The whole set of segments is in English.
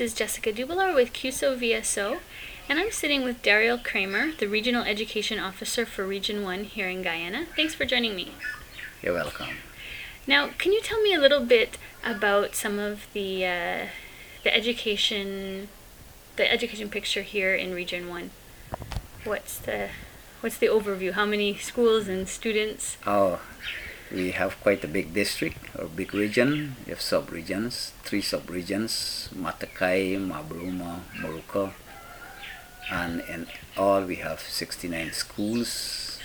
This is Jessica Dubler with CUSO VSO, and I'm sitting with Dariel Krammer, the Regional Education Officer for Region 1 here in Guyana. Thanks for joining me. You're welcome. Now, can you tell me a little bit about some of the uh, the education the education picture here in Region 1? What's the what's the overview? How many schools and students? Oh, we have quite a big district or big region. We have sub-regions, three sub-regions, Matarkai, Mabaruma, Moruka. And in all we have 69 schools,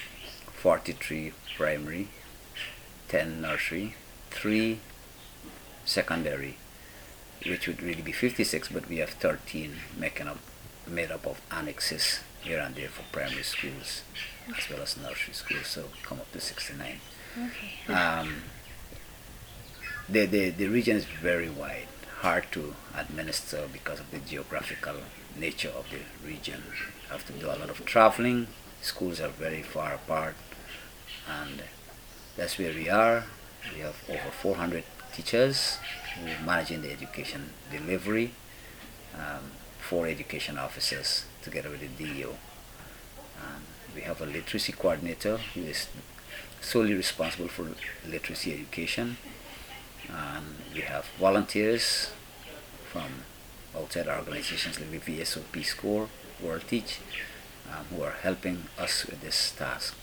43 primary, 10 nursery, 3 secondary, which would really be 56, but we have 13 making up, made up of annexes here and there for primary schools as well as nursery schools, so come up to 69. Okay. Um, the, the, the region is very wide, hard to administer because of the geographical nature of the region. You have to do a lot of traveling, schools are very far apart, and that's where we are. We have over 400 teachers who are managing the education delivery, um, four education officers together with the DEO. Um, we have a literacy coordinator who is solely responsible for literacy education. And we have volunteers from outside organizations like the VSO Peace Corps, World Teach, um, who are helping us with this task.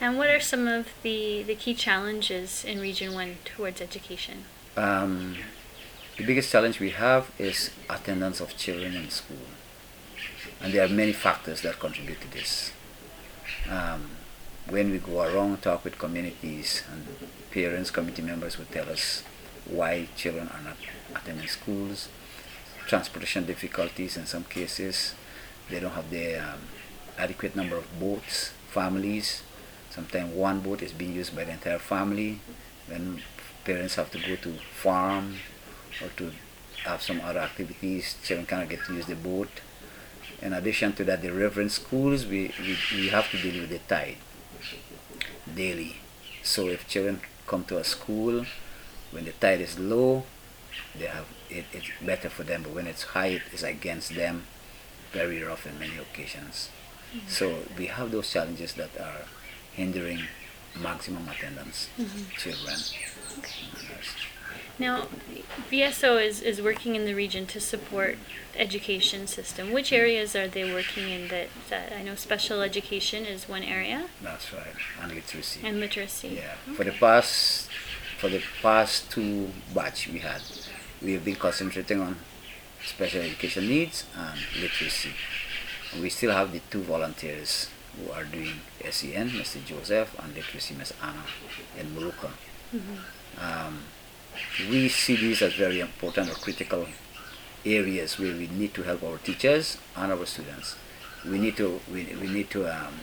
And what are some of the, the key challenges in Region 1 towards education? Um, the biggest challenge we have is attendance of children in school. And there are many factors that contribute to this. Um, when we go around talk with communities and parents, community members will tell us why children are not attending schools, transportation difficulties in some cases, they don't have the um, adequate number of boats, families. Sometimes one boat is being used by the entire family. When parents have to go to farm or to have some other activities, children cannot get to use the boat. In addition to that, the riverain schools, we, we, we have to deal with the tide daily. So if children come to a school, when the tide is low, they have it, it's better for them. But when it's high, it is against them. Very rough in many occasions. Mm-hmm. So we have those challenges that are hindering maximum attendance mm-hmm. children. Okay. Now, VSO is, is working in the region to support education system. Which areas are they working in that, that I know special education is one area? That's right. And literacy. And literacy. Yeah. Okay. For the past for the past two batch we had, we have been concentrating on special education needs and literacy. And we still have the two volunteers who are doing SEN, Mr. Joseph, and literacy, Ms. Anna in Moruka. Mm-hmm. Um, we see these as very important or critical areas where we need to help our teachers and our students. We need to we, we need to um,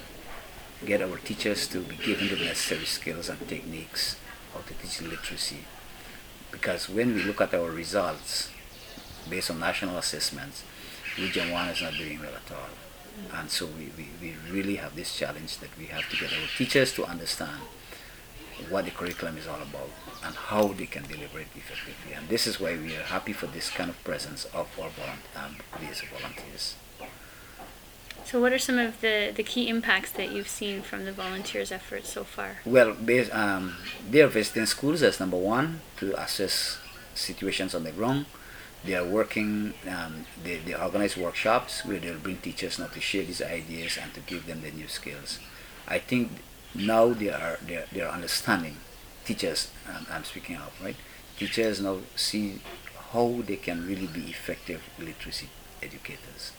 get our teachers to be given the necessary skills and techniques how to teach literacy. Because when we look at our results based on national assessments, Region 1 is not doing well at all. And so we, we, we really have this challenge that we have to get our teachers to understand what the curriculum is all about and how they can deliver it effectively. And this is why we are happy for this kind of presence of our um, volunteers. So, what are some of the, the key impacts that you've seen from the volunteers' efforts so far? Well, um, they are visiting schools as number one to assess situations on the ground. They are working, um, they, they organize workshops where they'll bring teachers now to share these ideas and to give them the new skills. I think now they are they are, they are understanding teachers um, I'm speaking of right teachers now see how they can really be effective literacy educators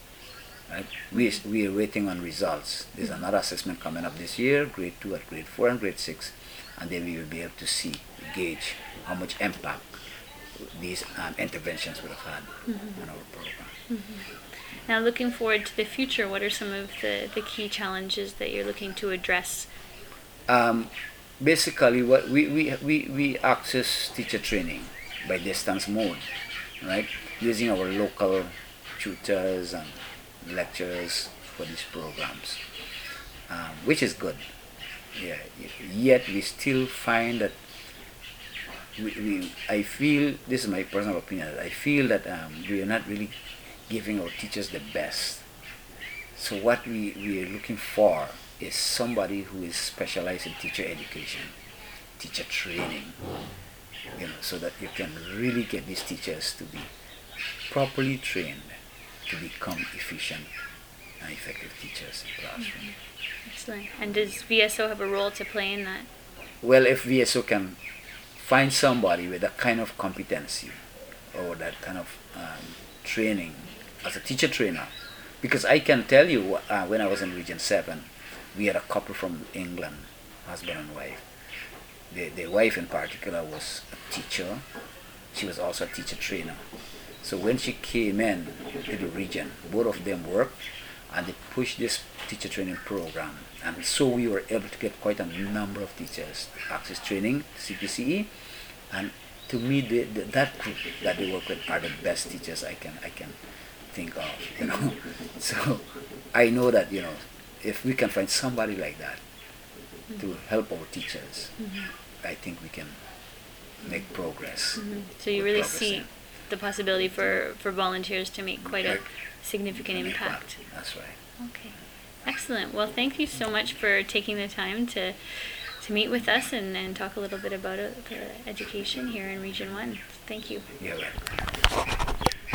right we, we are waiting on results there's mm-hmm. another assessment coming up this year grade 2 at grade 4 and grade 6 and then we will be able to see gauge how much impact these um, interventions would have had mm-hmm. on our program mm-hmm. Now, looking forward to the future, what are some of the, the key challenges that you're looking to address um, basically what we, we, we, we access teacher training by distance mode, right? Using our local tutors and lecturers for these programs, um, which is good. Yeah. Yet we still find that we, we, I feel this is my personal opinion. I feel that um, we are not really giving our teachers the best. So what we, we are looking for is somebody who is specialized in teacher education, teacher training, you know, so that you can really get these teachers to be properly trained to become efficient and effective teachers in the classroom. Excellent. And does VSO have a role to play in that? Well, if VSO can find somebody with that kind of competency or that kind of um, training as a teacher trainer, because I can tell you uh, when I was in Region 7, we had a couple from England, husband and wife. The, the wife in particular was a teacher. She was also a teacher trainer. So when she came in to the region, both of them worked and they pushed this teacher training program. And so we were able to get quite a number of teachers access training, CPCE, and to me, the, the, that group that they work with are the best teachers I can I can think of. You know, so I know that you know if we can find somebody like that mm-hmm. to help our teachers, mm-hmm. I think we can make progress. Mm-hmm. So you really see there. the possibility for, for volunteers to make quite a significant one. impact. That's right. Okay. Excellent. Well, thank you so much for taking the time to to meet with us and, and talk a little bit about it, the education here in Region 1. Thank you. Yeah.